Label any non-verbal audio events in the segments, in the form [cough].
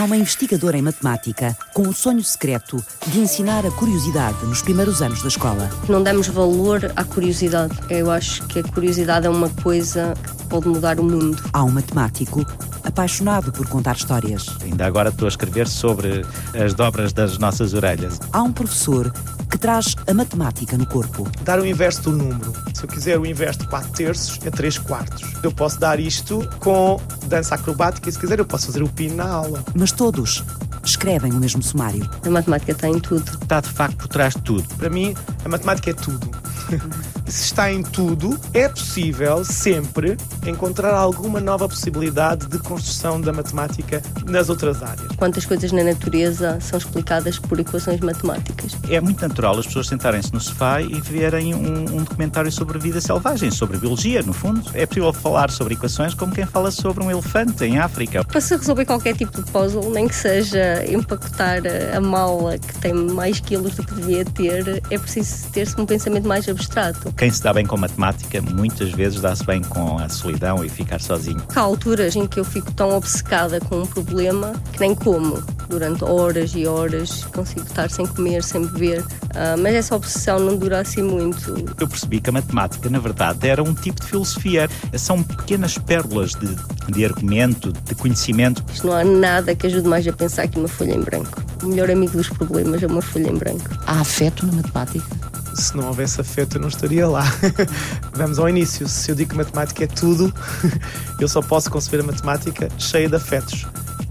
Há uma investigadora em matemática com o sonho secreto de ensinar a curiosidade nos primeiros anos da escola. Não damos valor à curiosidade. Eu acho que a curiosidade é uma coisa que pode mudar o mundo. Há um matemático apaixonado por contar histórias. Ainda agora estou a escrever sobre as dobras das nossas orelhas. Há um professor que traz a matemática no corpo. Dar o inverso do número. Se eu quiser o inverso de 4 terços, é 3 quartos. Eu posso dar isto com dança acrobática e se quiser eu posso fazer o pino na aula. Mas todos escrevem o mesmo sumário. A matemática está em tudo. Está de facto por trás de tudo. Para mim, a matemática é tudo. [laughs] Se está em tudo, é possível sempre encontrar alguma nova possibilidade de construção da matemática nas outras áreas. Quantas coisas na natureza são explicadas por equações matemáticas? É muito natural as pessoas sentarem-se no sofá e verem um, um documentário sobre a vida selvagem, sobre biologia, no fundo. É possível falar sobre equações como quem fala sobre um elefante em África. Para se resolver qualquer tipo de puzzle, nem que seja empacotar a mala que tem mais quilos do que devia ter, é preciso ter-se um pensamento mais abstrato. Quem se dá bem com matemática, muitas vezes dá-se bem com a solidão e ficar sozinho. Há alturas em que eu fico tão obcecada com um problema que nem como. Durante horas e horas consigo estar sem comer, sem beber. Uh, mas essa obsessão não dura assim muito. Eu percebi que a matemática, na verdade, era um tipo de filosofia. São pequenas pérolas de, de argumento, de conhecimento. Isto não há nada que ajude mais a pensar que uma folha em branco. O melhor amigo dos problemas é uma folha em branco. Há afeto na matemática? Se não houvesse afeto eu não estaria lá. [laughs] Vamos ao início. Se eu digo que matemática é tudo, [laughs] eu só posso conceber a matemática cheia de afetos.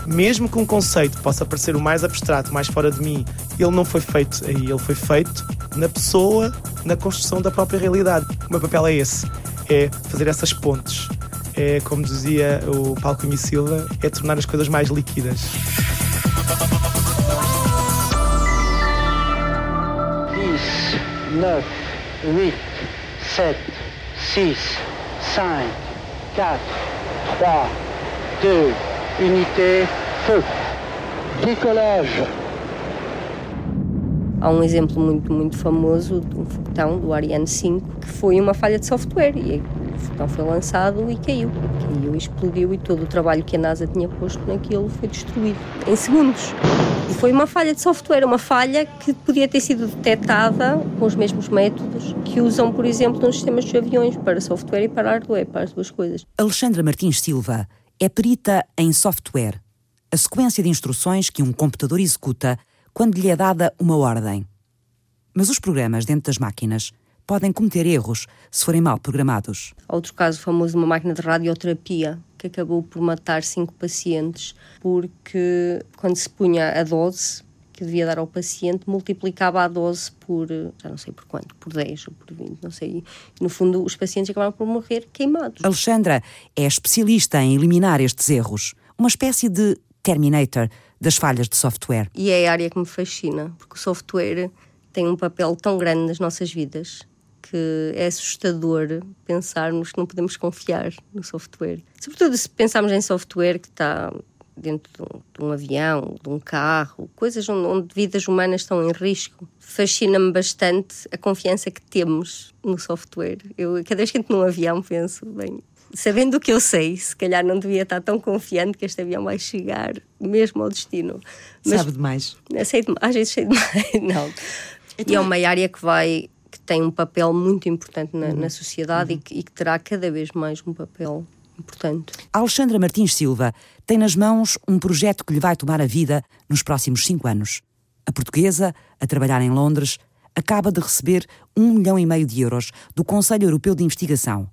Mesmo que um conceito possa parecer o mais abstrato, mais fora de mim, ele não foi feito aí, ele foi feito na pessoa, na construção da própria realidade. O meu papel é esse, é fazer essas pontes. É, como dizia o Paulo Cunha Silva, é tornar as coisas mais líquidas. 9, 8, 7, 6, 5, 4, 3, 2, unité, feu. Décollage. Há um exemplo muito, muito famoso de um foguetão do Ariane 5 que foi uma falha de software e o foguetão foi lançado e caiu. Caiu e explodiu e todo o trabalho que a NASA tinha posto naquilo foi destruído em segundos. Foi uma falha de software, uma falha que podia ter sido detectada com os mesmos métodos que usam, por exemplo, nos sistemas de aviões para software e para hardware, para as duas coisas. Alexandra Martins Silva é perita em software, a sequência de instruções que um computador executa quando lhe é dada uma ordem. Mas os programas dentro das máquinas podem cometer erros se forem mal programados. Outro caso famoso de uma máquina de radioterapia que acabou por matar cinco pacientes porque quando se punha a dose que devia dar ao paciente, multiplicava a dose por, já não sei por quanto, por 10 ou por 20, não sei. No fundo, os pacientes acabaram por morrer queimados. Alexandra é especialista em eliminar estes erros, uma espécie de Terminator das falhas de software. E é a área que me fascina, porque o software tem um papel tão grande nas nossas vidas que é assustador pensarmos que não podemos confiar no software. Sobretudo se pensarmos em software que está dentro de um, de um avião, de um carro, coisas onde, onde vidas humanas estão em risco. Fascina-me bastante a confiança que temos no software. Eu, cada vez que entro num avião, penso, bem, sabendo o que eu sei, se calhar não devia estar tão confiante que este avião vai chegar mesmo ao destino. Mas, Sabe demais. Sei demais, às vezes sei demais, [laughs] não. Então, e é uma área que vai que tem um papel muito importante na, uhum. na sociedade uhum. e, que, e que terá cada vez mais um papel importante. Alexandra Martins Silva tem nas mãos um projeto que lhe vai tomar a vida nos próximos cinco anos. A portuguesa, a trabalhar em Londres, acaba de receber um milhão e meio de euros do Conselho Europeu de Investigação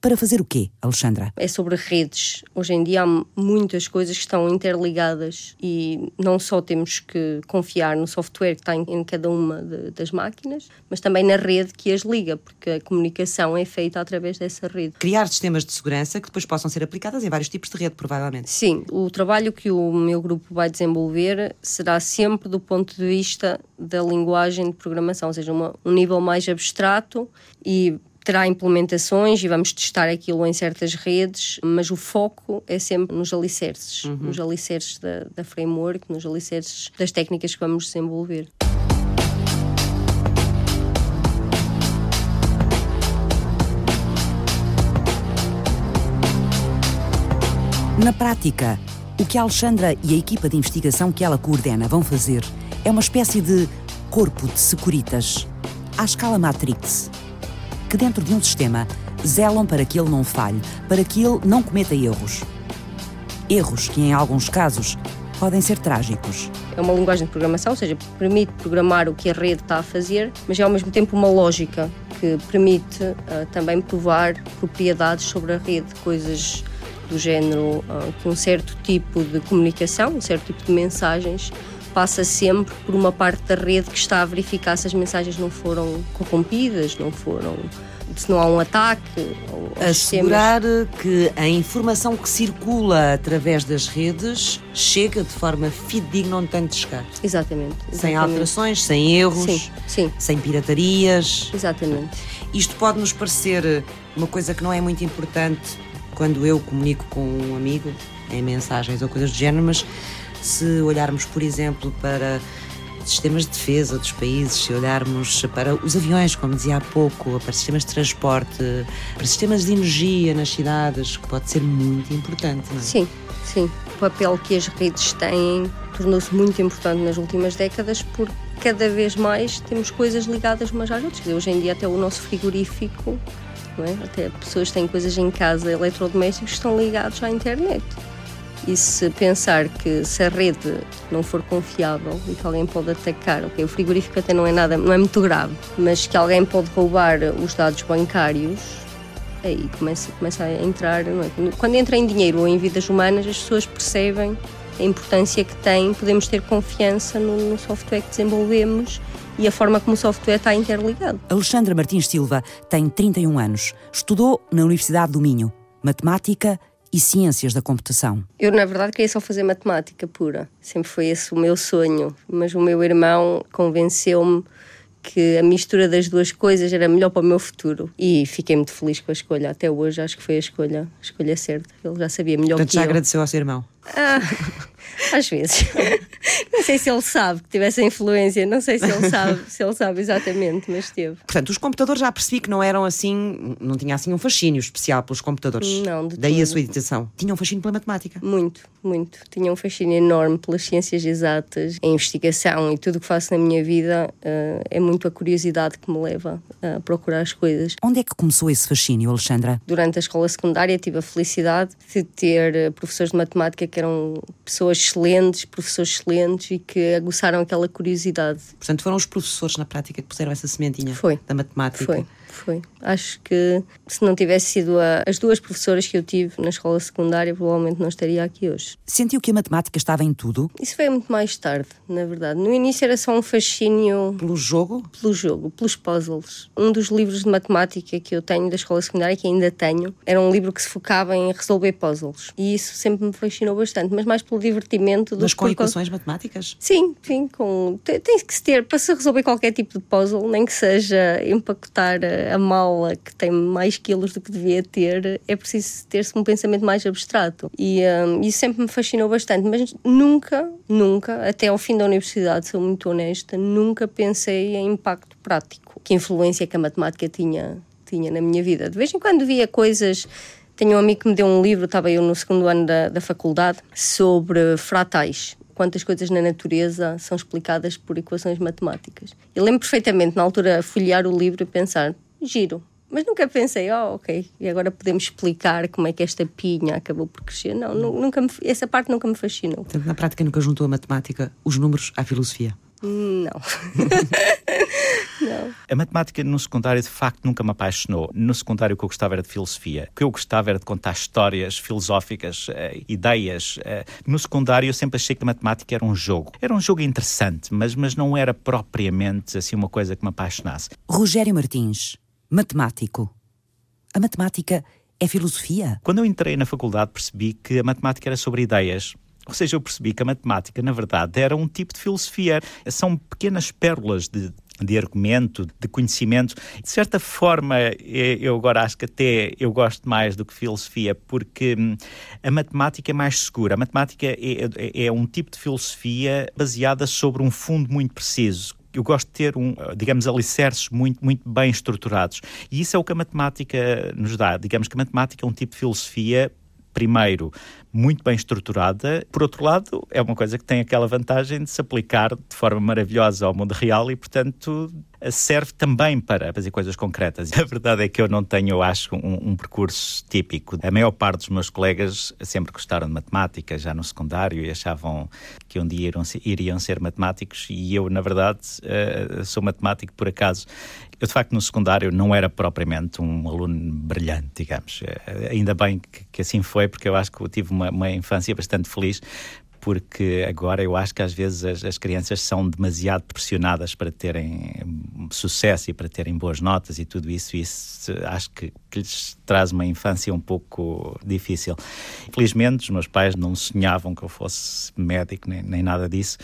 para fazer o quê, Alexandra? É sobre redes. Hoje em dia há muitas coisas que estão interligadas e não só temos que confiar no software que está em, cada uma de, das máquinas, mas também na rede que as liga, porque a comunicação é feita através dessa rede. Criar sistemas de segurança que depois possam ser aplicados em vários tipos de rede, provavelmente. Sim, o trabalho que o meu grupo vai desenvolver será sempre do ponto de vista da linguagem de programação, ou seja, uma, um nível mais abstrato e terá implementações e vamos testar aquilo em certas redes, mas o foco é sempre nos alicerces, uhum. nos alicerces da, da framework, nos alicerces das técnicas que vamos desenvolver. Na prática, O que a Alexandra e a equipa de investigação que ela coordena vão fazer é uma espécie de corpo de securitas, à escala Matrix, que dentro de um sistema zelam para que ele não falhe, para que ele não cometa erros. Erros que, em alguns casos, podem ser trágicos. É uma linguagem de programação, ou seja, permite programar o que a rede está a fazer, mas é ao mesmo tempo uma lógica que permite uh, também provar propriedades sobre a rede, coisas do género uh, que um certo tipo de comunicação, um certo tipo de mensagens passa sempre por uma parte da rede que está a verificar se as mensagens não foram corrompidas, não foram se não há um ataque. Assegurar que a informação que circula através das redes chega de forma fidedigna onde tem de chegar. Exatamente, exatamente. Sem alterações, sem erros, sim, sim. sem piratarias. Exatamente. Isto pode nos parecer uma coisa que não é muito importante quando eu comunico com um amigo em mensagens ou coisas do género, mas se olharmos, por exemplo, para sistemas de defesa dos países, se olharmos para os aviões, como dizia há pouco, para sistemas de transporte, para sistemas de energia nas cidades, que pode ser muito importante, não é? Sim, sim. O papel que as redes têm tornou-se muito importante nas últimas décadas porque cada vez mais temos coisas ligadas umas às outras. Hoje em dia até o nosso frigorífico, é? até pessoas têm coisas em casa, eletrodomésticos, estão ligados à internet. E se pensar que se a rede não for confiável e que alguém pode atacar, ok, o frigorífico até não é nada, não é muito grave, mas que alguém pode roubar os dados bancários, aí começa, começa a entrar, é? quando entra em dinheiro ou em vidas humanas, as pessoas percebem a importância que tem, podemos ter confiança no, no software que desenvolvemos e a forma como o software está interligado. Alexandra Martins Silva tem 31 anos, estudou na Universidade do Minho, matemática e ciências da computação. Eu, na verdade, queria só fazer matemática pura. Sempre foi esse o meu sonho. Mas o meu irmão convenceu-me que a mistura das duas coisas era melhor para o meu futuro. E fiquei muito feliz com a escolha. Até hoje acho que foi a escolha, a escolha certa. Ele já sabia melhor Portanto, que já eu. agradeceu ao seu irmão? Ah, às vezes. [laughs] não sei se ele sabe que tivesse influência, não sei se ele sabe, [laughs] se ele sabe exatamente, mas teve. Portanto, os computadores já percebi que não eram assim, não tinha assim um fascínio especial pelos computadores. Não, de Daí tudo. a sua editação. Tinha um fascínio pela matemática. Muito, muito. Tinha um fascínio enorme pelas ciências exatas, a investigação e tudo o que faço na minha vida uh, é muito a curiosidade que me leva a procurar as coisas. Onde é que começou esse fascínio, Alexandra? Durante a escola secundária tive a felicidade de ter uh, professores de matemática que eram pessoas excelentes, professores excelentes e que aguçaram aquela curiosidade. Portanto, foram os professores na prática que puseram essa sementinha Foi. da matemática. Foi, foi. Acho que se não tivesse sido a, as duas professoras que eu tive na escola secundária, provavelmente não estaria aqui hoje. Sentiu que a matemática estava em tudo? Isso veio muito mais tarde, na verdade. No início era só um fascínio Pelo jogo? pelo jogo, pelos puzzles. Um dos livros de matemática que eu tenho da escola secundária, que ainda tenho, era um livro que se focava em resolver puzzles. E isso sempre me fascinou bastante, mas mais pelo divertimento do Mas com equações matemáticas? Sim, sim, com... tem, tem que se ter, para se resolver qualquer tipo de puzzle, nem que seja empacotar a, mala que tem mais quilos do que devia ter, é preciso ter-se um pensamento mais abstrato. E hum, isso sempre me fascinou bastante, mas nunca, nunca, até ao fim da universidade, sou muito honesta, nunca pensei em impacto prático. Que influência que a matemática tinha, tinha na minha vida. De vez em quando via coisas tenho um amigo que me deu um livro, estava eu no segundo ano da, da faculdade, sobre fratais. Quantas coisas na natureza são explicadas por equações matemáticas. Eu lembro perfeitamente, na altura, folhear o livro e pensar: giro. Mas nunca pensei, oh, ok, e agora podemos explicar como é que esta pinha acabou por crescer. Não, nu- nunca me, essa parte nunca me fascinou. Portanto, na prática nunca juntou a matemática, os números à filosofia. [laughs] Não. A matemática no secundário de facto nunca me apaixonou. No secundário o que eu gostava era de filosofia. O que eu gostava era de contar histórias filosóficas, eh, ideias. eh. No secundário eu sempre achei que a matemática era um jogo. Era um jogo interessante, mas, mas não era propriamente assim uma coisa que me apaixonasse. Rogério Martins, matemático. A matemática é filosofia? Quando eu entrei na faculdade percebi que a matemática era sobre ideias. Ou seja, eu percebi que a matemática, na verdade, era um tipo de filosofia. São pequenas pérolas de, de argumento, de conhecimento. De certa forma, eh, eu agora acho que até eu gosto mais do que filosofia, porque hum, a matemática é mais segura. A matemática é, é- é um tipo de filosofia baseada sobre um fundo muito preciso. Eu gosto de ter, um, digamos, alicerces muito, muito bem estruturados. E isso é o que a matemática nos dá. Digamos que a matemática é um tipo de filosofia primeiro, muito bem estruturada. Por outro lado, é uma coisa que tem aquela vantagem de se aplicar de forma maravilhosa ao mundo real e, portanto, serve também para fazer coisas concretas. [laughs] A verdade é que eu não tenho, eu acho, um, um, percurso típico. A maior parte dos meus colegas sempre gostaram de matemática, já no secundário, e achavam que um dia iriam, iriam ser matemáticos, e eu, na verdade, uh, sou matemático por acaso. Eu, de facto, no secundário não era propriamente um aluno brilhante, digamos. Uh, ainda bem que, que, assim foi, porque eu acho que eu tive uma, uma infância bastante feliz, porque agora eu acho que às vezes as, as, crianças são demasiado pressionadas para terem sucesso e para terem boas notas e tudo isso, e isso acho que, que lhes traz uma infância um pouco difícil. Felizmente, os meus pais não sonhavam que eu fosse médico nem, nem nada disso,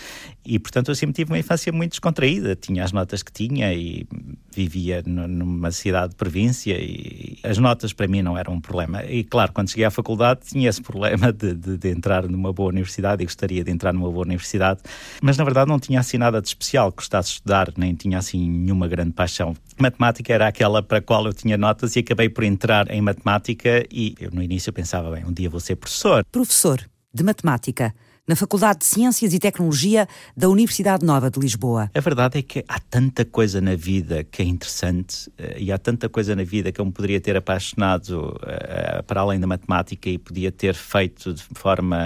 e portanto eu sempre tive uma infância muito descontraída. Tinha as notas que tinha e vivia numa cidade de província, e as notas para mim não eram um problema. E claro, quando cheguei à faculdade tinha esse problema de, de, de entrar numa boa universidade gostaria de entrar numa boa universidade, mas na verdade não tinha assim nada de especial que gostasse de estudar, nem tinha assim nenhuma grande paixão. Matemática era aquela para a qual eu tinha notas e acabei por entrar em matemática e eu no início pensava, bem, um dia vou ser professor. Professor de matemática na Faculdade de Ciências e Tecnologia da Universidade Nova de Lisboa. A verdade é que há tanta coisa na vida que é interessante eh, e há tanta coisa na vida que eu me poderia ter apaixonado uh, para além da matemática e podia ter feito de forma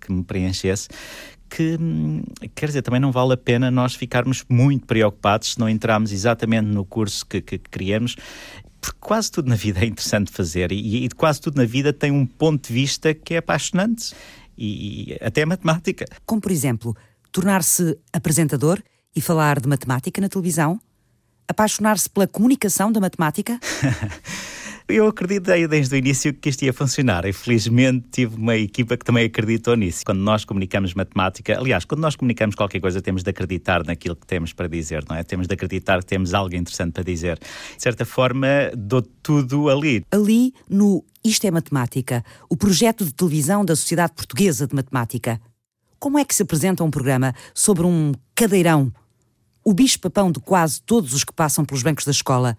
que me preenchesse que, quer dizer, também não vale a pena nós ficarmos muito preocupados se não entrarmos exatamente no curso que, que queríamos porque quase tudo na vida é interessante fazer e, e quase tudo na vida tem um ponto de vista que é apaixonante e até matemática. Como, por exemplo, tornar-se apresentador e falar de matemática na televisão? Apaixonar-se pela comunicação da matemática? [laughs] Eu acreditei desde o início que isto ia funcionar e felizmente tive uma equipa que também acreditou nisso. Quando nós comunicamos matemática, aliás, quando nós comunicamos qualquer coisa, temos de acreditar naquilo que temos para dizer, não é? Temos de acreditar que temos algo interessante para dizer. De certa forma, dou tudo ali. Ali, no Isto é Matemática, o projeto de televisão da Sociedade Portuguesa de Matemática. Como é que se apresenta um programa sobre um cadeirão? O bicho-papão de quase todos os que passam pelos bancos da escola.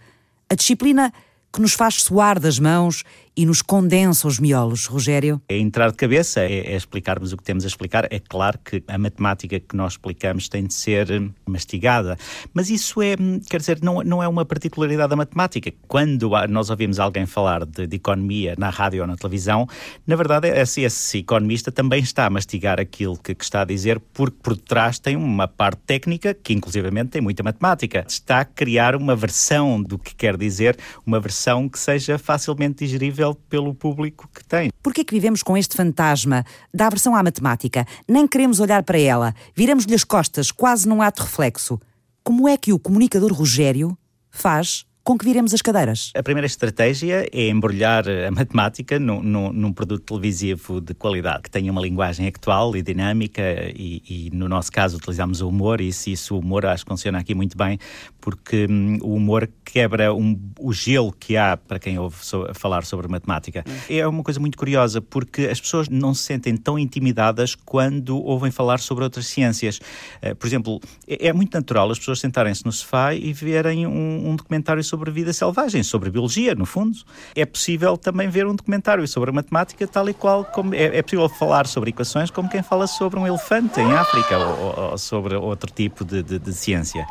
A disciplina que nos faz suar das mãos e nos condensa os miolos, Rogério? É entrar de cabeça, é, é, explicarmos o que temos a explicar. É claro que a matemática que nós explicamos tem de ser hum, mastigada, mas isso é, hum, quer dizer, não, não é uma particularidade da matemática. Quando nós ouvimos alguém falar de, de economia na rádio ou na televisão, na verdade esse, esse economista também está a mastigar aquilo que, que, está a dizer, porque por trás tem uma parte técnica que inclusivamente tem muita matemática. Está a criar uma versão do que quer dizer, uma versão que seja facilmente digerível pelo público que tem. Por que vivemos com este fantasma da aversão à matemática? Nem queremos olhar para ela, viramos-lhe as costas, quase num ato reflexo. Como é que o comunicador Rogério faz com que viremos as cadeiras? A primeira estratégia é embrulhar a matemática num, num, produto televisivo de qualidade, que tenha uma linguagem actual e dinâmica e, e no nosso caso utilizamos o humor e se isso o humor acho que funciona aqui muito bem porque hum, o humor quebra um, o gelo que há para quem ouve so, falar sobre matemática. É uma coisa muito curiosa porque as pessoas não se sentem tão intimidadas quando ouvem falar sobre outras ciências. Uh, por exemplo, é, é, muito natural as pessoas sentarem-se no sofá e verem um, um documentário sobre sobre vida selvagem, sobre biologia, no fundo. É possível também ver um documentário sobre matemática, tal e qual como é, é possível falar sobre equações como quem fala sobre um elefante em África ou, ou sobre outro tipo de, de, de ciência.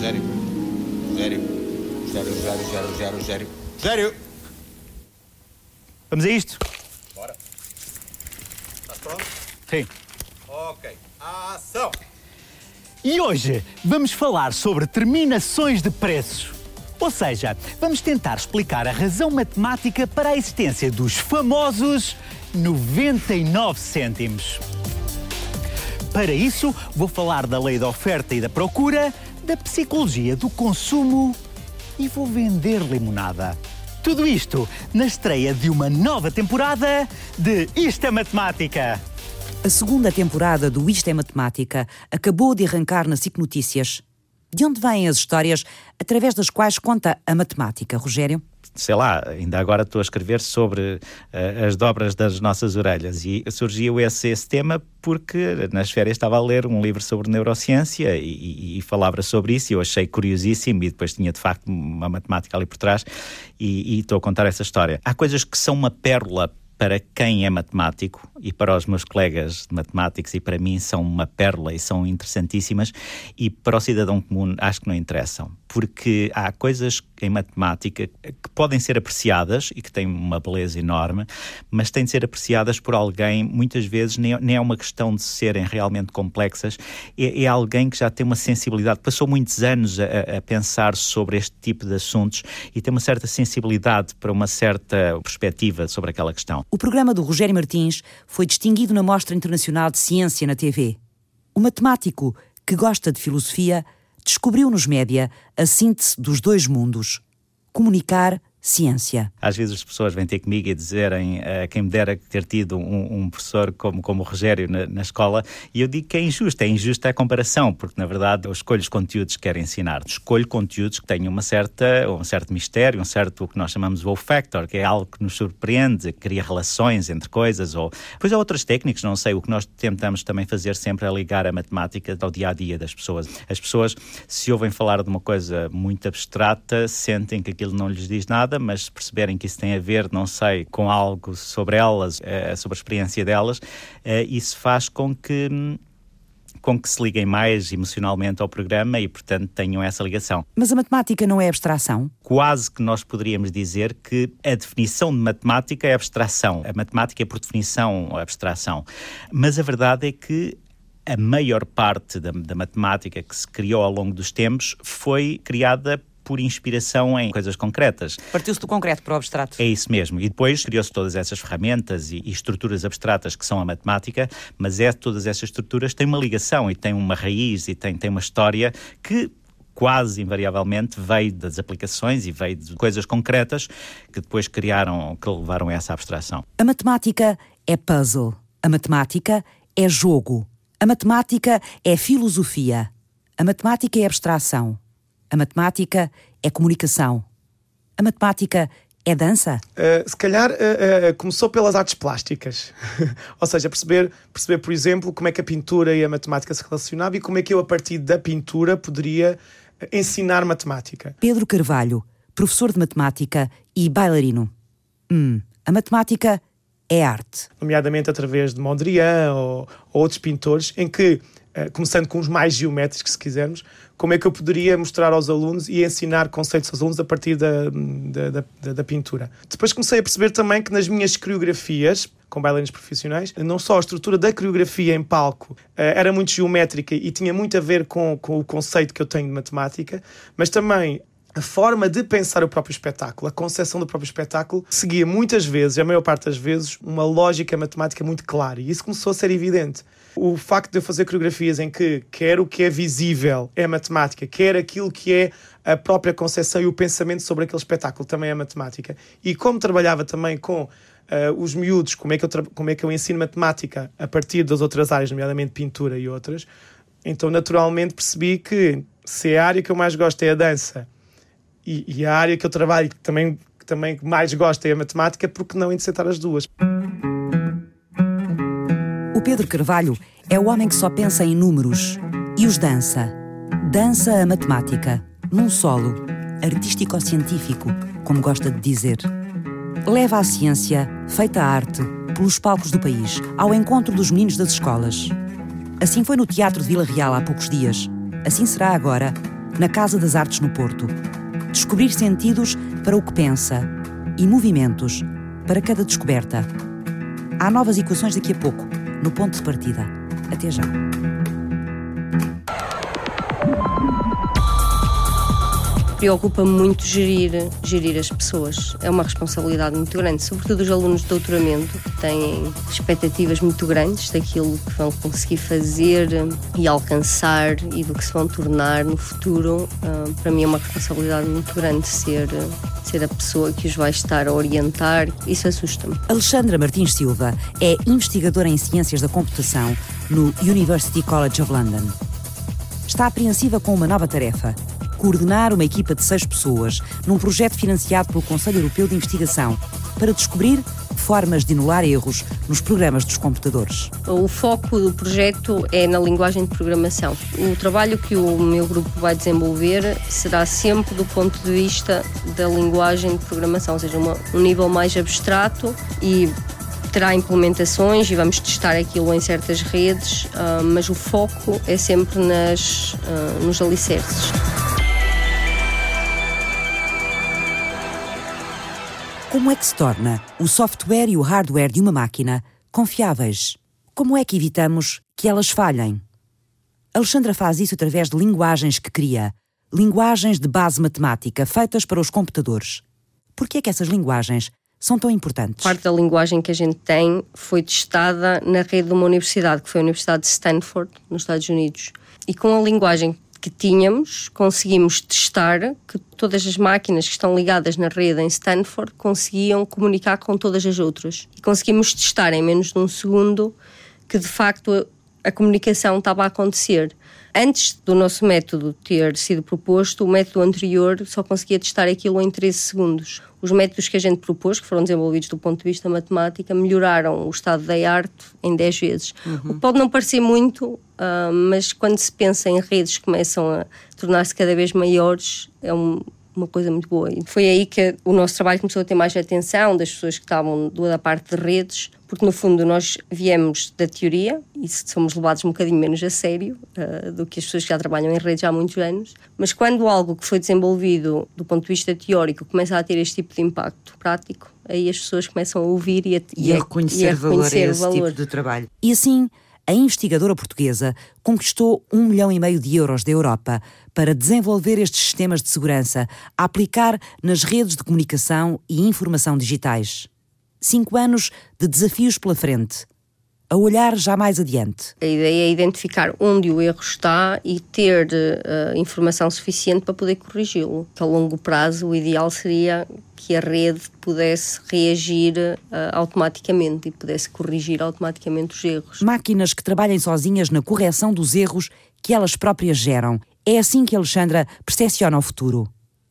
Sério, sério, sério, sério, sério, sério, sério, sério. Vamos a isto? Bora. Estás pronto? Sim. Ok. Ação! E hoje vamos falar sobre terminações de preços. Ou seja, vamos tentar explicar a razão matemática para a existência dos famosos 99 cêntimos. Para isso, vou falar da lei da oferta e da procura, da psicologia do consumo e vou vender limonada. Tudo isto na estreia de uma nova temporada de Isto é Matemática. A segunda temporada do Isto é Matemática acabou de arrancar na SIC Notícias. De onde vêm as histórias através das quais conta a matemática, Rogério? sei lá, ainda agora estou a escrever sobre uh, as dobras das nossas orelhas e surgiu esse, esse, tema porque nas férias estava a ler um livro sobre neurociência e, e, e, falava sobre isso e eu achei curiosíssimo e depois tinha de facto uma matemática ali por trás e, e estou a contar essa história. Há coisas que são uma pérola para quem é matemático e para os meus colegas de matemáticos e para mim são uma pérola e são interessantíssimas e para o cidadão comum acho que não interessam, porque há coisas em matemática que podem ser apreciadas e que têm uma beleza enorme, mas têm de ser apreciadas por alguém, muitas vezes nem, é uma questão de serem realmente complexas, é, é, alguém que já tem uma sensibilidade, passou muitos anos a, a pensar sobre este tipo de assuntos e tem uma certa sensibilidade para uma certa perspectiva sobre aquela questão. O programa do Rogério Martins foi distinguido na Mostra Internacional de Ciência na TV. O matemático que gosta de filosofia descobriu nos média a síntese dos dois mundos: comunicar ciência. Às vezes as pessoas vêm ter comigo e dizerem uh, quem me dera ter tido um, um professor como, como o Rogério na, na, escola, e eu digo que é injusto, é injusta a comparação, porque na verdade eu escolho os conteúdos que quero ensinar, escolho conteúdos que tenham uma certa, um certo mistério, um certo o que nós chamamos wow factor, que é algo que nos surpreende, cria relações entre coisas, ou depois há outras técnicas, não sei, o que nós tentamos também fazer sempre é ligar a matemática ao dia a dia das pessoas. As pessoas, se ouvem falar de uma coisa muito abstrata, sentem que aquilo não lhes diz nada, mas se perceberem que isso tem a ver, não sei, com algo sobre elas, eh, sobre a experiência delas, eh, isso faz com que com que se liguem mais emocionalmente ao programa e, portanto, tenham essa ligação. Mas a matemática não é abstração? Quase que nós poderíamos dizer que a definição de matemática é abstração. A matemática é, por definição, abstração. Mas a verdade é que a maior parte da, da matemática que se criou ao longo dos tempos foi criada por inspiração em coisas concretas. Partiu-se do concreto para o abstrato. É isso mesmo. E depois criou-se todas essas ferramentas e, e, estruturas abstratas que são a matemática, mas é todas essas estruturas têm uma ligação e têm uma raiz e têm, têm uma história que quase invariavelmente veio das aplicações e veio de coisas concretas que depois criaram, que levaram a essa abstração. A matemática é puzzle. A matemática é jogo. A matemática é filosofia. A matemática é abstração. A matemática é comunicação. A matemática é dança? Uh, se calhar uh, uh, começou pelas artes plásticas. [laughs] Ou seja, perceber, perceber, por exemplo, como é que a pintura e a matemática se relacionavam e como é que eu, a partir da pintura, poderia ensinar matemática. Pedro Carvalho, professor de matemática e bailarino. Hum, a matemática é arte. Nomeadamente através de Mondrian ou, ou outros pintores, em que começando com os mais geométricos, se quisermos, como é que eu poderia mostrar aos alunos e ensinar conceitos aos alunos a partir da, da, da, da pintura. Depois comecei a perceber também que nas minhas coreografias, com bailarinos profissionais, não só a estrutura da coreografia em palco uh, era muito geométrica e tinha muito a ver com, com o conceito que eu tenho de matemática, mas também a forma de pensar o próprio espetáculo, a concepção do próprio espetáculo, seguia muitas vezes, a maior parte das vezes, uma lógica matemática muito clara. E isso começou a ser evidente. O facto de eu fazer coreografias em que quer o que é visível é matemática, quer aquilo que é a própria concepção e o pensamento sobre aquele espetáculo também é matemática. E como trabalhava também com uh, os miúdos, como é, que eu como é que eu ensino matemática a partir das outras áreas, nomeadamente pintura e outras, então naturalmente percebi que se a área que eu mais gosto é a dança e, e a área que eu trabalho que também, que também mais gosto é a matemática, porque não interceptar as duas? O Pedro Carvalho é o homem que só pensa em números e os dança. Dança a matemática, num solo, artístico-científico, como gosta de dizer. Leva a ciência, feita a arte, pelos palcos do país, ao encontro dos meninos das escolas. Assim foi no Teatro de Vila Real há poucos dias. Assim será agora, na Casa das Artes no Porto descobrir sentidos para o que pensa e movimentos para cada descoberta. Há novas equações daqui a pouco, no ponto de partida. Até já. Preocupa-me muito gerir, gerir as pessoas. É uma responsabilidade muito grande, sobretudo os alunos de doutoramento, que têm expectativas muito grandes daquilo que vão conseguir fazer e alcançar e do que se vão tornar no futuro. Uh, para mim é uma responsabilidade muito grande ser, ser a pessoa que os vai estar a orientar. Isso assusta-me. Alexandra Martins Silva é investigadora em Ciências da Computação no University College of London. Está apreensiva com uma nova tarefa coordenar uma equipa de seis pessoas num projeto financiado pelo Conselho Europeu de Investigação para descobrir formas de anular erros nos programas dos computadores. O foco do projeto é na linguagem de programação. O trabalho que o meu grupo vai desenvolver será sempre do ponto de vista da linguagem de programação, ou seja, uma, um nível mais abstrato e terá implementações e vamos testar aquilo em certas redes, uh, mas o foco é sempre nas, uh, nos alicerces. Como é que se torna o software e o hardware de uma máquina confiáveis? Como é que evitamos que elas falhem? Alexandra faz isso através de linguagens que cria, linguagens de base matemática feitas para os computadores. Por que é que essas linguagens são tão importantes? Parte da linguagem que a gente tem foi testada na rede de uma universidade, que foi a Universidade de Stanford, nos Estados Unidos. E com a linguagem que tínhamos, conseguimos testar que todas as máquinas que estão ligadas na rede em Stanford conseguiam comunicar com todas as outras. E conseguimos testar em menos de um segundo que de facto a comunicação estava a acontecer. Antes do nosso método ter sido proposto, o método anterior só conseguia testar aquilo em 13 segundos. Os métodos que a gente propôs, que foram desenvolvidos do ponto de vista matemática, melhoraram o estado da arte em 10 vezes. Uhum. Pode não parecer muito, uh, mas quando se pensa em redes que começam a tornar-se cada vez maiores, é um, uma coisa muito boa. E foi aí que o nosso trabalho começou a ter mais atenção das pessoas que estavam da parte de redes, porque no fundo nós viemos da teoria e somos levados um bocadinho menos a sério uh, do que as pessoas que já trabalham em redes há muitos anos. Mas quando algo que foi desenvolvido do ponto de vista teórico começa a ter este tipo de impacto prático, aí as pessoas começam a ouvir e a, e a, reconhecer, e a reconhecer valor a esse valor. tipo de trabalho. E assim a investigadora portuguesa conquistou um milhão e meio de euros da Europa para desenvolver estes sistemas de segurança a aplicar nas redes de comunicação e informação digitais. Cinco anos de desafios pela frente a olhar já mais adiante. A ideia é identificar onde o erro está e ter uh, informação suficiente para poder corrigi-lo. A longo prazo, o ideal seria que a rede pudesse reagir uh, automaticamente e pudesse corrigir automaticamente os erros. Máquinas que trabalhem sozinhas na correção dos erros que elas próprias geram. É assim que Alexandra percepciona o futuro.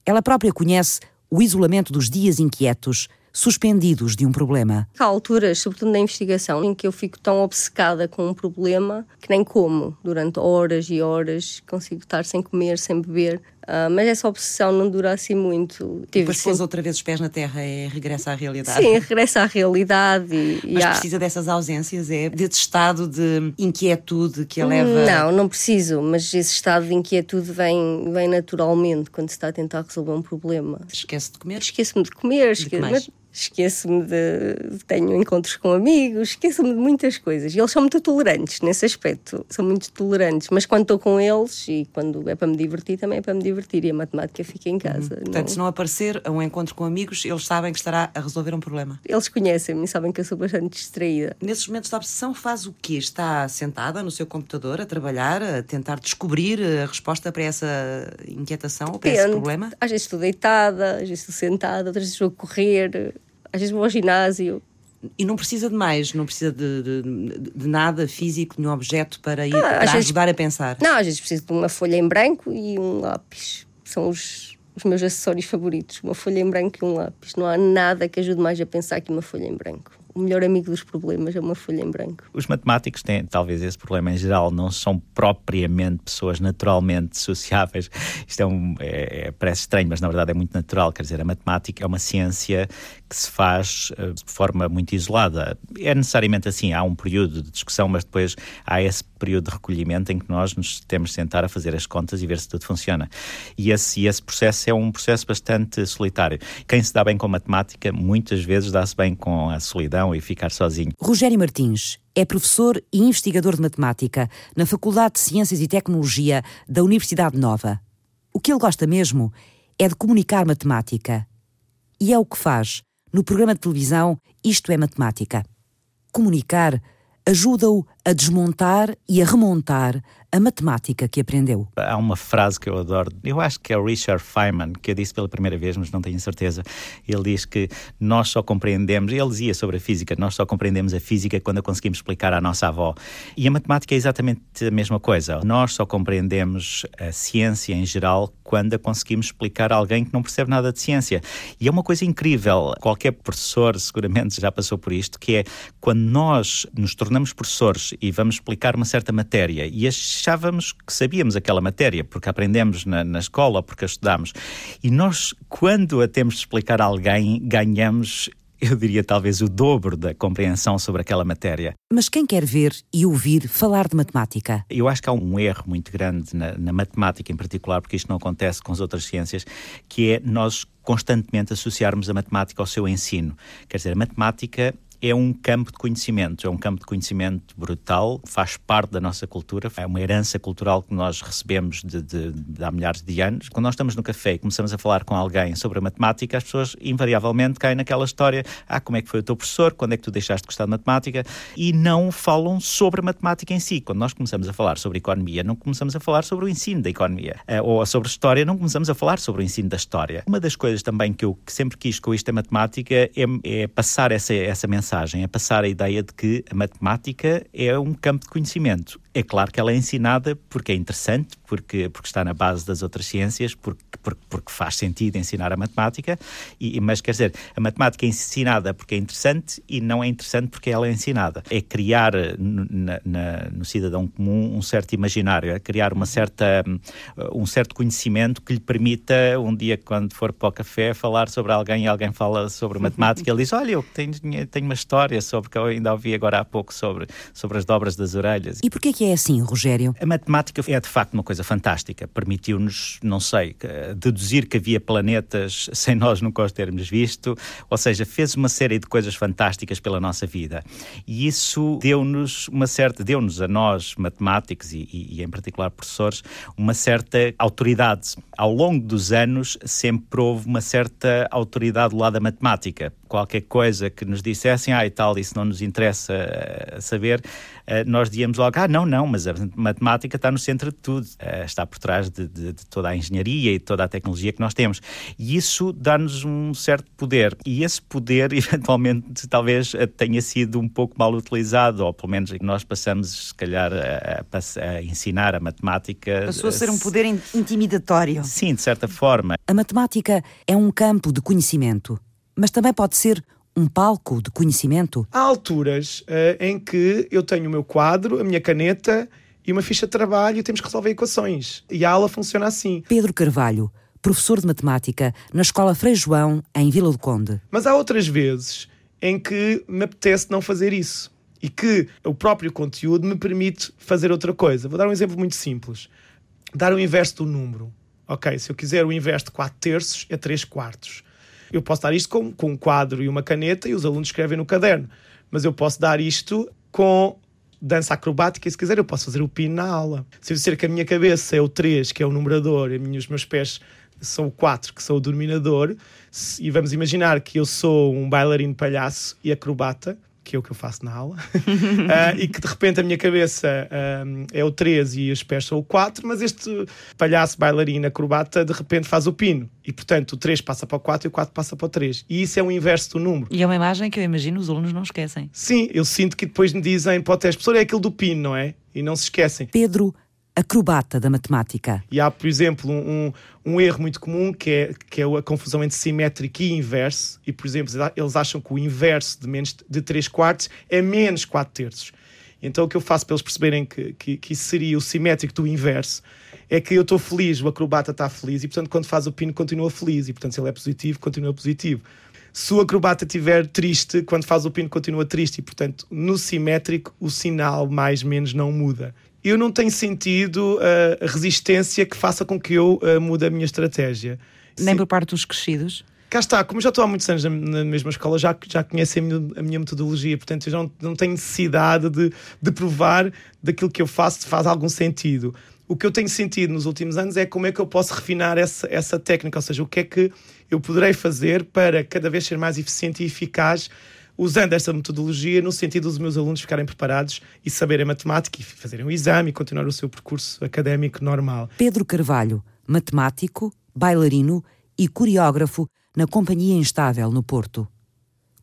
Ela própria conhece o isolamento dos dias inquietos, suspendidos de um problema. Há alturas, sobretudo na investigação, em que eu fico tão obcecada com um problema que nem como durante horas e horas, consigo estar sem comer, sem beber. Uh, mas essa obsessão não dura assim muito. Tive Depois sempre... pôs outra vez os pés na terra e regressa à realidade. Sim, regressa à realidade. E, mas há... precisa dessas ausências, é desse estado de inquietude que a leva. Não, não preciso, mas esse estado de inquietude vem, vem naturalmente quando se está a tentar resolver um problema. Esquece de comer? Esqueço-me de comer, esqueço, mas esqueço-me de. tenho encontros com amigos, esqueço-me de muitas coisas. E eles são muito tolerantes nesse aspecto, são muito tolerantes. Mas quando estou com eles e quando é para me divertir, também é para me divertir. E a matemática fica em casa. Uhum. Portanto, não... se não aparecer a um encontro com amigos, eles sabem que estará a resolver um problema. Eles conhecem-me e sabem que eu sou bastante distraída. Nesses momentos de obsessão, faz o quê? Está sentada no seu computador a trabalhar, a tentar descobrir a resposta para essa inquietação ou para esse problema? Às vezes estou deitada, às vezes estou sentada, outras vezes vou correr às vezes vou ao ginásio. E não precisa de mais, não precisa de, de, de nada físico, nenhum objeto para ir ah, para ajudar vezes, a pensar. Não, às vezes preciso de uma folha em branco e um lápis. São os, os meus acessórios favoritos, uma folha em branco e um lápis. Não há nada que ajude mais a pensar que uma folha em branco o melhor amigo dos problemas é uma folha em branco. Os matemáticos têm talvez esse problema em geral, não são propriamente pessoas naturalmente sociáveis. Isto é, um, é, é, parece estranho, mas na verdade é muito natural. Quer dizer, a matemática é uma ciência que se faz uh, de forma muito isolada. É necessariamente assim, há um período de discussão, mas depois há esse período de recolhimento em que nós nos temos de sentar a fazer as contas e ver se tudo funciona. E esse, esse processo é um processo bastante solitário. Quem se dá bem com matemática, muitas vezes dá-se bem com a solidão e ficar sozinho. Rogério Martins é professor e investigador de matemática na Faculdade de Ciências e Tecnologia da Universidade Nova. O que ele gosta mesmo é de comunicar matemática. E é o que faz no programa de televisão Isto é Matemática. Comunicar ajuda-o a desmontar e a remontar a matemática que aprendeu. Há uma frase que eu adoro, eu acho que é o Richard Feynman, que eu disse pela primeira vez, mas não tenho certeza. Ele diz que nós só compreendemos, ele dizia sobre a física, nós só compreendemos a física quando a conseguimos explicar à nossa avó. E a matemática é exatamente a mesma coisa. Nós só compreendemos a ciência em geral quando a conseguimos explicar a alguém que não percebe nada de ciência. E é uma coisa incrível, qualquer professor seguramente já passou por isto, que é quando nós nos tornamos professores e vamos explicar uma certa matéria e achávamos que sabíamos aquela matéria porque aprendemos na, na escola, porque a estudamos. E nós, quando a temos de explicar a alguém, ganhamos eu diria talvez o dobro da compreensão sobre aquela matéria. Mas quem quer ver e ouvir falar de matemática? Eu acho que há um erro muito grande na, na matemática em particular, porque isto não acontece com as outras ciências, que é nós constantemente associarmos a matemática ao seu ensino. Quer dizer, a matemática é um campo de conhecimento, é um campo de conhecimento brutal, faz parte da nossa cultura, é uma herança cultural que nós recebemos de, de, de, há milhares de anos. Quando nós estamos no café e começamos a falar com alguém sobre a matemática, as pessoas invariavelmente caem naquela história: ah, como é que foi o teu professor, quando é que tu deixaste de gostar de matemática, e não falam sobre a matemática em si. Quando nós começamos a falar sobre economia, não começamos a falar sobre o ensino da economia, eh, ou sobre história, não começamos a falar sobre o ensino da história. Uma das coisas também que eu sempre quis com isto da matemática é, é passar essa, essa mensagem mensagem, é passar a ideia de que a matemática é um campo de conhecimento. É claro que ela é ensinada porque é interessante, porque, porque está na base das outras ciências, porque, porque, porque faz sentido ensinar a matemática, e, mas quer dizer, a matemática é ensinada porque é interessante e não é interessante porque ela é ensinada. É criar na, na, no cidadão comum um certo imaginário, é criar uma certa, um certo conhecimento que lhe permita, um dia, quando for para o café, falar sobre alguém e alguém fala sobre matemática, ele diz: Olha, eu tenho, tenho uma história sobre que eu ainda ouvi agora há pouco sobre, sobre as dobras das orelhas. E porquê que é assim, Rogério? A matemática é de facto uma coisa fantástica. Permitiu-nos, não sei, deduzir que havia planetas [laughs] sem nós nunca os termos visto, ou seja, fez uma série de coisas fantásticas pela nossa vida. E isso deu-nos uma certa, deu-nos a nós, matemáticos e, e, e em particular professores, uma certa autoridade. Ao longo dos anos sempre houve uma certa autoridade do lado da matemática. Qualquer coisa que nos dissessem, ah, e tal, isso não nos interessa uh, saber, uh, nós dizíamos logo, ah, não, não, mas a matemática está no centro de tudo, uh, está por trás de, de, de, toda a engenharia e toda a tecnologia que nós temos. E isso dá-nos um certo poder. E esse poder, [laughs] eventualmente, talvez tenha sido um pouco mal utilizado, ou pelo menos nós passamos, se calhar, a, a, a ensinar a matemática. Passou a ser um poder intimidatório. Sim, de certa forma. A matemática é um campo de conhecimento, mas também pode ser um palco de conhecimento? Há alturas uh, em que eu tenho o meu quadro, a minha caneta e uma ficha de trabalho e temos que resolver equações. E a aula funciona assim. Pedro Carvalho, professor de matemática na Escola Frei João, em Vila do Conde. Mas há outras vezes em que me apetece não fazer isso e que o próprio conteúdo me permite fazer outra coisa. Vou dar um exemplo muito simples. Dar o inverso do número. Ok, se eu quiser o inverso de 4 terços, é 3 quartos. Eu posso dar isto com, com um quadro e uma caneta e os alunos escrevem no caderno. Mas eu posso dar isto com dança acrobática e se quiser eu posso fazer o pino na aula. Se eu disser que a minha cabeça é o 3, que é o numerador, e os meus pés são o 4, que são o dominador, e vamos imaginar que eu sou um bailarino palhaço e acrobata, que é o que eu faço na aula, uh, [laughs] e que de repente a minha cabeça uh, é o 13 e os pés são o 4, mas este palhaço, bailarina, acrobata, de repente faz o pino. E portanto o 3 passa para o 4 e o 4 passa para o 3. E isso é o inverso do número. E é uma imagem que eu imagino os alunos não esquecem. Sim, eu sinto que depois me dizem para o teste, professor, é aquilo do pino, não é? E não se esquecem. Pedro acrobata da matemática. E há, por exemplo, um, um, erro muito comum que é, que é a confusão entre simétrico e inverso. E, por exemplo, eles acham que o inverso de, menos, de 3 quartos é menos 4 terços. Então, o que eu faço para eles perceberem que, que, que isso seria o simétrico do inverso é que eu estou feliz, o acrobata está feliz e, portanto, quando faz o pino, continua feliz. E, portanto, se ele é positivo, continua positivo. Se o acrobata estiver triste, quando faz o pino, continua triste. E, portanto, no simétrico, o sinal mais menos não muda eu não tenho sentido uh, resistência que faça com que eu uh, mude a minha estratégia. Nem Sim. por parte dos crescidos? Cá está, como já estou há muitos anos na, na mesma escola, já, já conhecem a minha, a minha metodologia, portanto eu já não, não tenho necessidade de, de provar daquilo que eu faço se faz algum sentido. O que eu tenho sentido nos últimos anos é como é que eu posso refinar essa, essa técnica, ou seja, o que é que eu poderei fazer para cada vez ser mais eficiente e eficaz usando esta metodologia no sentido dos meus alunos ficarem preparados e saberem matemática e fazerem o exame e continuar o seu percurso académico normal. Pedro Carvalho, matemático, bailarino e coreógrafo na Companhia Instável, no Porto.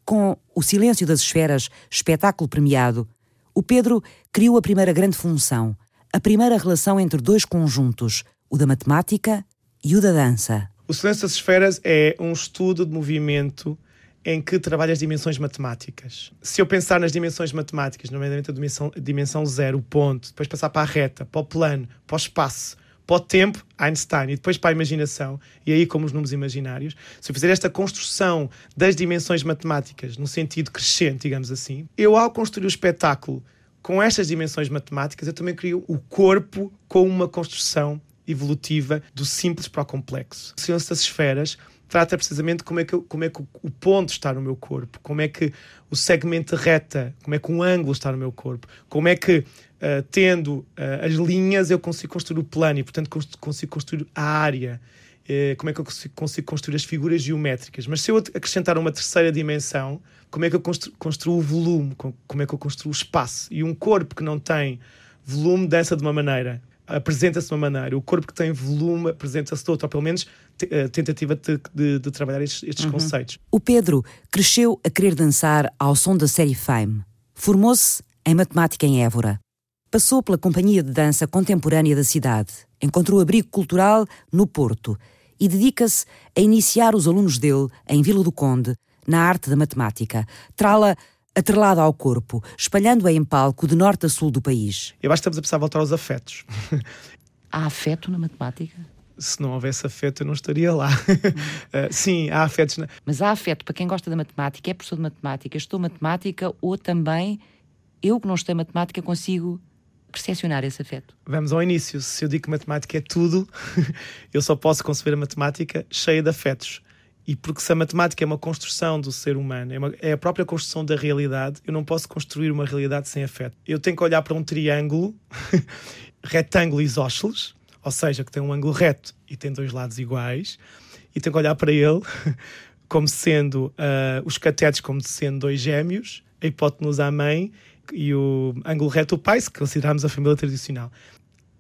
Com O Silêncio das Esferas, espetáculo premiado, o Pedro criou a primeira grande função, a primeira relação entre dois conjuntos, o da matemática e o da dança. O Silêncio das Esferas é um estudo de movimento em que trabalha as dimensões matemáticas. Se eu pensar nas dimensões matemáticas, nomeadamente a dimensão, dimensão zero, o ponto, depois passar para a reta, para o plano, para o espaço, para o tempo, Einstein, e depois para a imaginação, e aí como os números imaginários, se eu fizer esta construção das dimensões matemáticas no sentido crescente, digamos assim, eu ao construir o espetáculo com estas dimensões matemáticas, eu também crio o corpo com uma construção evolutiva do simples para o complexo. Das Esferas trata precisamente como é, que, como é que o ponto está no meu corpo, como é que o segmento reta, como é que um ângulo está no meu corpo, como é que, uh, tendo uh, as linhas, eu consigo construir o plano e, portanto, consigo construir a área. Uh, como é que eu consigo, consigo, construir as figuras geométricas. Mas se eu acrescentar uma terceira dimensão, como é que eu construo, construo o volume, como é que eu construo o espaço. E um corpo que não tem volume dança de uma maneira apresenta-se de uma maneira, o corpo que tem volume apresenta-se de outra, ou pelo menos a tentativa de, de, de trabalhar estes, estes uhum. conceitos. O Pedro cresceu a querer dançar ao som da série Fame. Formou-se em matemática em Évora. Passou pela companhia de dança contemporânea da cidade. Encontrou abrigo cultural no Porto e dedica-se a iniciar os alunos dele em Vila do Conde na arte da matemática. Trá-la atrelada ao corpo, espalhando-a em palco de norte a sul do país. Eu acho que estamos a precisar voltar aos afetos. Há afeto na matemática? Se não houvesse afeto, eu não estaria lá. uh, [laughs] sim, há afetos. Na... Mas há afeto para quem gosta da matemática, é professor de matemática, estou matemática ou também eu que não estou em matemática consigo percepcionar esse afeto? Vamos ao início. Se eu digo que matemática é tudo, [laughs] eu só posso conceber a matemática cheia de afetos. E porque se a matemática é uma construção do ser humano, é, uma, é, a própria construção da realidade, eu não posso construir uma realidade sem afeto. Eu tenho que olhar para um triângulo, [laughs] retângulo isósceles, ou seja, que tem um ângulo reto e tem dois lados iguais, e tenho que olhar para ele [laughs] como sendo uh, os catetos como sendo dois gêmeos, a hipotenusa a mãe e o ângulo reto o pai, se considerarmos a família tradicional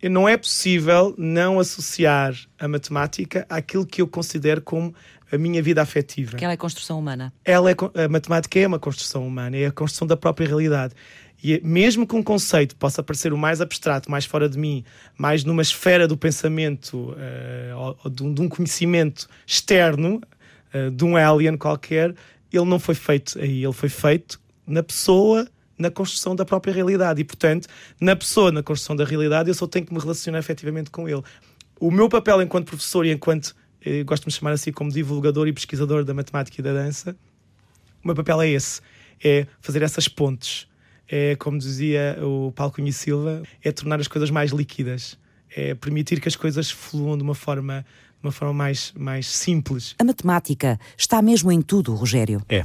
não é possível não associar a matemática àquilo que eu considero como a minha vida afetiva. Porque ela é construção humana. Ela é, a matemática é uma construção humana, é a construção da própria realidade. E mesmo que um conceito possa parecer o mais abstrato, mais fora de mim, mais numa esfera do pensamento uh, ou, ou de, um, de, um, conhecimento externo, uh, de um alien qualquer, ele não foi feito aí, ele foi feito na pessoa na construção da própria realidade. E, portanto, na pessoa, na construção da realidade, eu só tenho que me relacionar efetivamente com ele. O meu papel enquanto professor e enquanto, eh, gosto de me chamar assim, como divulgador e pesquisador da matemática e da dança, o meu papel é esse: é fazer essas pontes. É, como dizia o Paulo Cunha Silva, é tornar as coisas mais líquidas. É permitir que as coisas fluam de uma forma, de uma forma mais, mais simples. A matemática está mesmo em tudo, Rogério. É. Uh,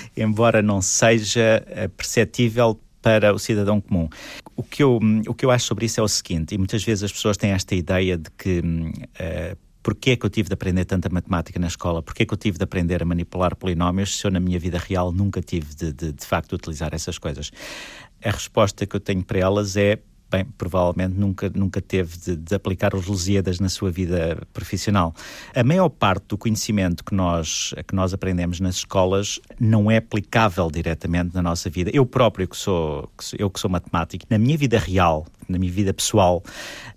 [laughs] embora não seja eh, perceptível para o cidadão comum. O que, eu, o que eu acho sobre isso é o seguinte, e muitas vezes as pessoas têm esta ideia de que uh, porquê é que eu tive de aprender tanta matemática na escola, porquê é que eu tive de aprender a manipular polinómios se eu na minha vida real nunca tive de, de, de facto utilizar essas coisas. A resposta que eu tenho para elas é bem, provavelmente nunca, nunca teve de, de, aplicar os Lusíadas na sua vida profissional. A maior parte do conhecimento que nós, que nós aprendemos nas escolas não é aplicável diretamente na nossa vida. Eu próprio, que sou, eu que sou matemático, na minha vida real, na minha vida pessoal,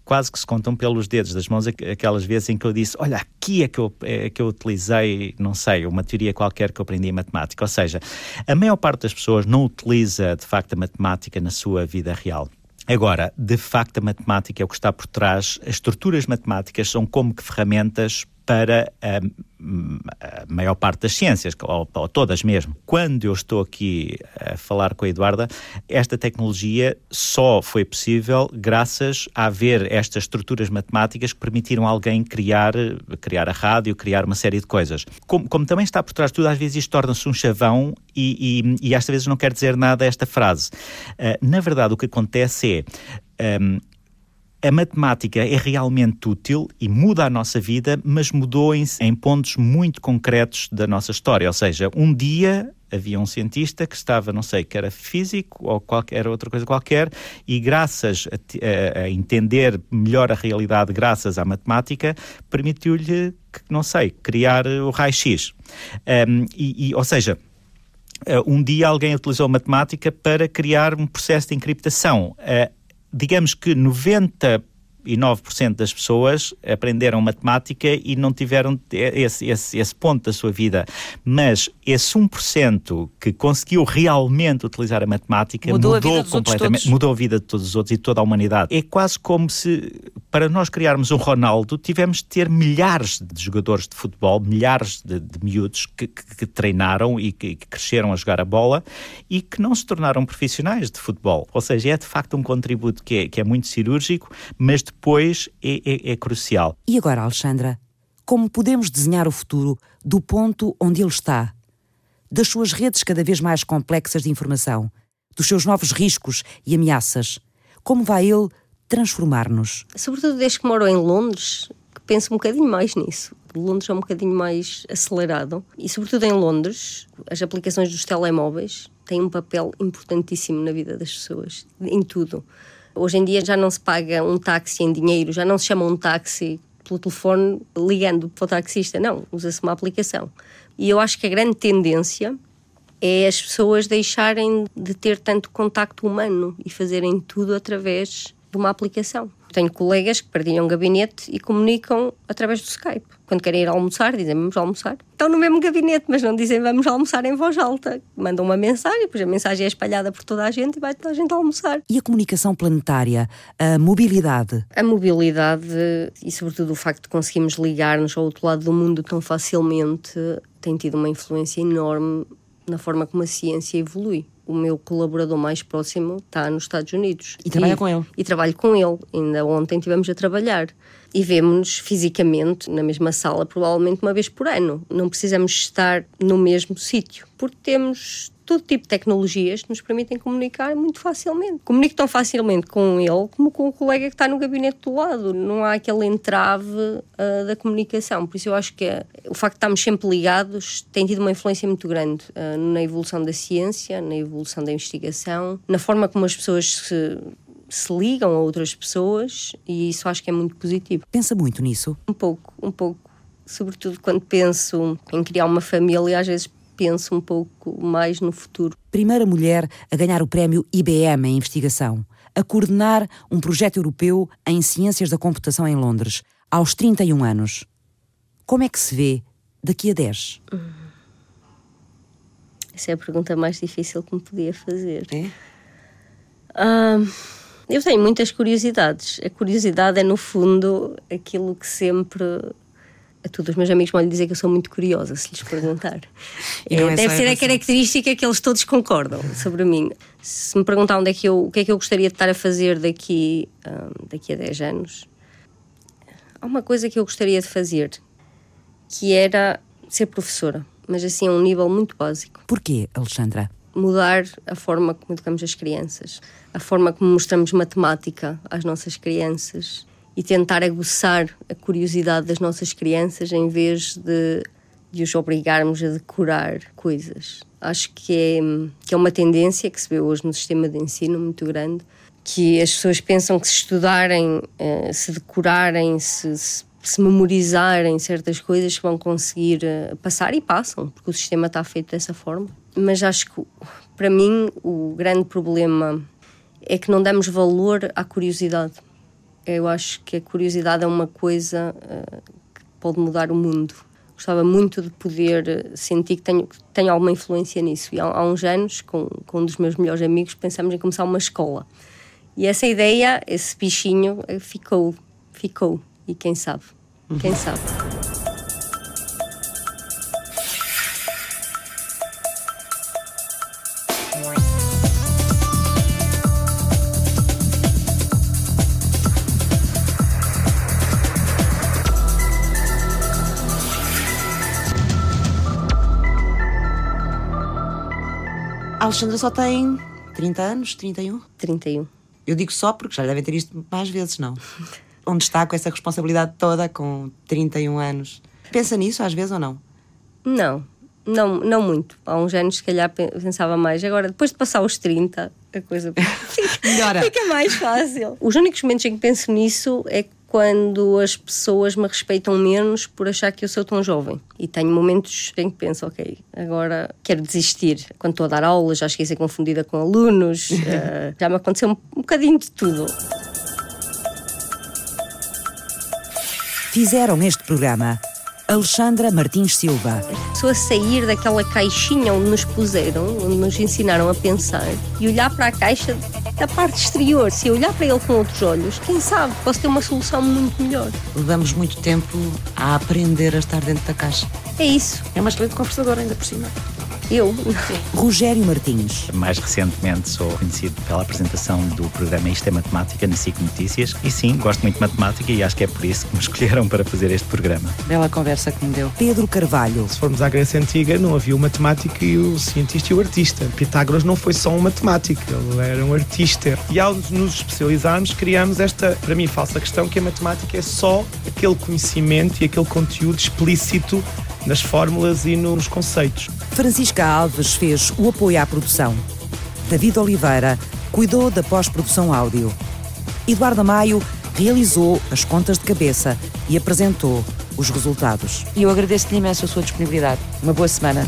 quase que se contam pelos dedos das mãos aquelas vezes em que eu disse, olha, aqui é que eu, é que eu utilizei, não sei, uma teoria qualquer que eu aprendi em matemática. Ou seja, a maior parte das pessoas não utiliza, de facto, a matemática na sua vida real. Agora, de facto, a matemática é o que está por trás. As estruturas matemáticas são como que ferramentas para a, a, maior parte das ciências, ou, ou, todas mesmo. Quando eu estou aqui a falar com a Eduarda, esta tecnologia só foi possível graças a haver estas estruturas matemáticas que permitiram alguém criar, criar a rádio, criar uma série de coisas. Como, como também está por trás de tudo, às vezes isto torna-se um chavão e, e, e às vezes não quer dizer nada esta frase. Uh, na verdade, o que acontece é. Um, a matemática é realmente útil e muda a nossa vida, mas mudou em, em, pontos muito concretos da nossa história. Ou seja, um dia havia um cientista que estava, não sei, que era físico ou qualquer outra coisa qualquer, e graças a, a, entender melhor a realidade, graças à matemática, permitiu-lhe, não sei, criar o raio-x. Um, e, e, ou seja, um dia alguém utilizou matemática para criar um processo de encriptação. Uh, digamos que 90 99% das pessoas aprenderam matemática e não tiveram esse, esse, esse ponto da sua vida. Mas esse 1% que conseguiu realmente utilizar a matemática mudou, mudou a completamente, mudou a vida de todos os outros e de toda a humanidade. É quase como se, para nós criarmos um Ronaldo, tivemos de ter milhares de jogadores de futebol, milhares de, de miúdos que, que, que treinaram e que, que cresceram a jogar a bola e que não se tornaram profissionais de futebol. Ou seja, é de facto um contributo que é, que é muito cirúrgico, mas depois é, é, é crucial. E agora, Alexandra, como podemos desenhar o futuro do ponto onde ele está? Das suas redes cada vez mais complexas de informação, dos seus novos riscos e ameaças. Como vai ele transformar-nos? Sobretudo desde que moro em Londres, que penso um bocadinho mais nisso. Londres é um bocadinho mais acelerado e, sobretudo em Londres, as aplicações dos telemóveis têm um papel importantíssimo na vida das pessoas, em tudo. Hoje em dia já não se paga um táxi em dinheiro, já não se chama um táxi pelo telefone ligando para o taxista, não, usa-se uma aplicação. E eu acho que a grande tendência é as pessoas deixarem de ter tanto contacto humano e fazerem tudo através de uma aplicação. Tenho colegas que partilham um gabinete e comunicam através do Skype. Quando querem ir almoçar, dizem vamos almoçar. Estão no mesmo gabinete, mas não dizem vamos almoçar em voz alta. Mandam uma mensagem, depois a mensagem é espalhada por toda a gente e vai toda a gente almoçar. E a comunicação planetária, a mobilidade? A mobilidade e, sobretudo, o facto de conseguirmos ligar-nos ao outro lado do mundo tão facilmente tem tido uma influência enorme na forma como a ciência evolui o meu colaborador mais próximo está nos Estados Unidos. E trabalha com ele? E trabalho com ele. Ainda ontem estivemos a trabalhar. E vemos-nos fisicamente na mesma sala, provavelmente uma vez por ano. Não precisamos estar no mesmo sítio, porque temos todo tipo de tecnologias que nos permitem comunicar muito facilmente. Comunico tão facilmente com ele como com o colega que está no gabinete do lado. Não há aquele entrave uh, da comunicação. Por isso eu acho que uh, o facto de estarmos sempre ligados tem tido uma influência muito grande uh, na evolução da ciência, na evolução da investigação, na forma como as pessoas se se ligam a outras pessoas e isso acho que é muito positivo. Pensa muito nisso? Um pouco, um pouco. Sobretudo quando penso em criar uma família, às vezes penso um pouco mais no futuro. Primeira mulher a ganhar o prémio IBM em investigação, a coordenar um projeto europeu em ciências da computação em Londres, aos 31 anos. Como é que se vê daqui a 10? Hum. Essa é a pergunta mais difícil que me podia fazer. É? eu tenho muitas curiosidades. A curiosidade é, no fundo, aquilo que sempre a todos os meus amigos podem dizer que eu sou muito curiosa, se lhes perguntar. [laughs] deve ser a característica que eles todos concordam sobre mim. Se me perguntar onde é que eu, o que é que eu gostaria de estar a fazer daqui, um, daqui a 10 anos, há uma coisa que eu gostaria de fazer, que era ser professora, mas assim a um nível muito básico. Porquê, Alexandra? Mudar a forma como educamos as crianças, a forma como mostramos matemática às nossas crianças e tentar aguçar a curiosidade das nossas crianças em vez de, de os obrigarmos a decorar coisas. Acho que é, que é uma tendência que se vê hoje no sistema de ensino muito grande, que as pessoas pensam que se estudarem, eh, se decorarem, se, se, se memorizarem certas coisas vão conseguir eh, passar e passam, porque o sistema está feito dessa forma. Mas acho que, para mim, o grande problema é que não damos valor à curiosidade eu acho que a curiosidade é uma coisa uh, que pode mudar o mundo. Gostava muito de poder eh, sentir que tenho, que tenho alguma influência nisso. E há, há uns anos, com, com um dos meus melhores amigos, pensámos em começar uma escola. E essa ideia, esse bichinho, eh, ficou, ficou. E quem sabe? Quem sabe? Alexandra só tem 30 anos, 31? 31. Eu digo só porque já devem ter isto mais vezes, não? [laughs] Onde está com essa responsabilidade toda, com 31 anos? Pensa nisso às vezes ou não? Não, não, não muito. Há uns anos, se calhar, pensava mais. Agora, depois de passar os 30, a coisa [laughs] Melhora. fica mais fácil. Os únicos momentos em que penso nisso é quando as pessoas me respeitam menos por achar que eu sou tão jovem. E tenho momentos em que penso, ok, agora quero desistir. Quando estou a dar aulas, já cheguei a ser confundida com alunos, uh, [laughs] já me aconteceu um, um bocadinho de tudo. fizeram este programa. Alexandra Martins Silva, Só a sair daquela caixinha onde nos puseram, onde nos ensinaram a pensar e olhar para a caixa da parte exterior. Se eu olhar para ele com outros olhos, quem sabe, posso ter uma solução muito melhor. Levamos muito tempo a aprender a estar dentro da caixa. É isso. É uma excelente conversadora ainda por cima. Eu. Rogério Martins, Mais recentemente sou conhecido pela apresentação do programa Isto é Matemática na SIC Notícias e sim, gosto muito de matemática e acho que é por isso que me [laughs] escolheram para fazer este programa. Bela conversa que me deu. Pedro Carvalho, Se formos à Grécia Antiga, não havia o matemático e o cientista e o artista. Pitágoras não foi só um matemático, ele era um artista. E ao nos especializarmos, criamos esta, para mim, falsa questão que a matemática é só aquele conhecimento e aquele conteúdo explícito nas fórmulas e nos conceitos. Francisca Alves fez o apoio à produção. David Oliveira cuidou da pós-produção áudio. Eduardo Maio realizou as contas de cabeça e apresentou os resultados. E eu agradeço-lhe imenso a sua disponibilidade. Uma boa semana.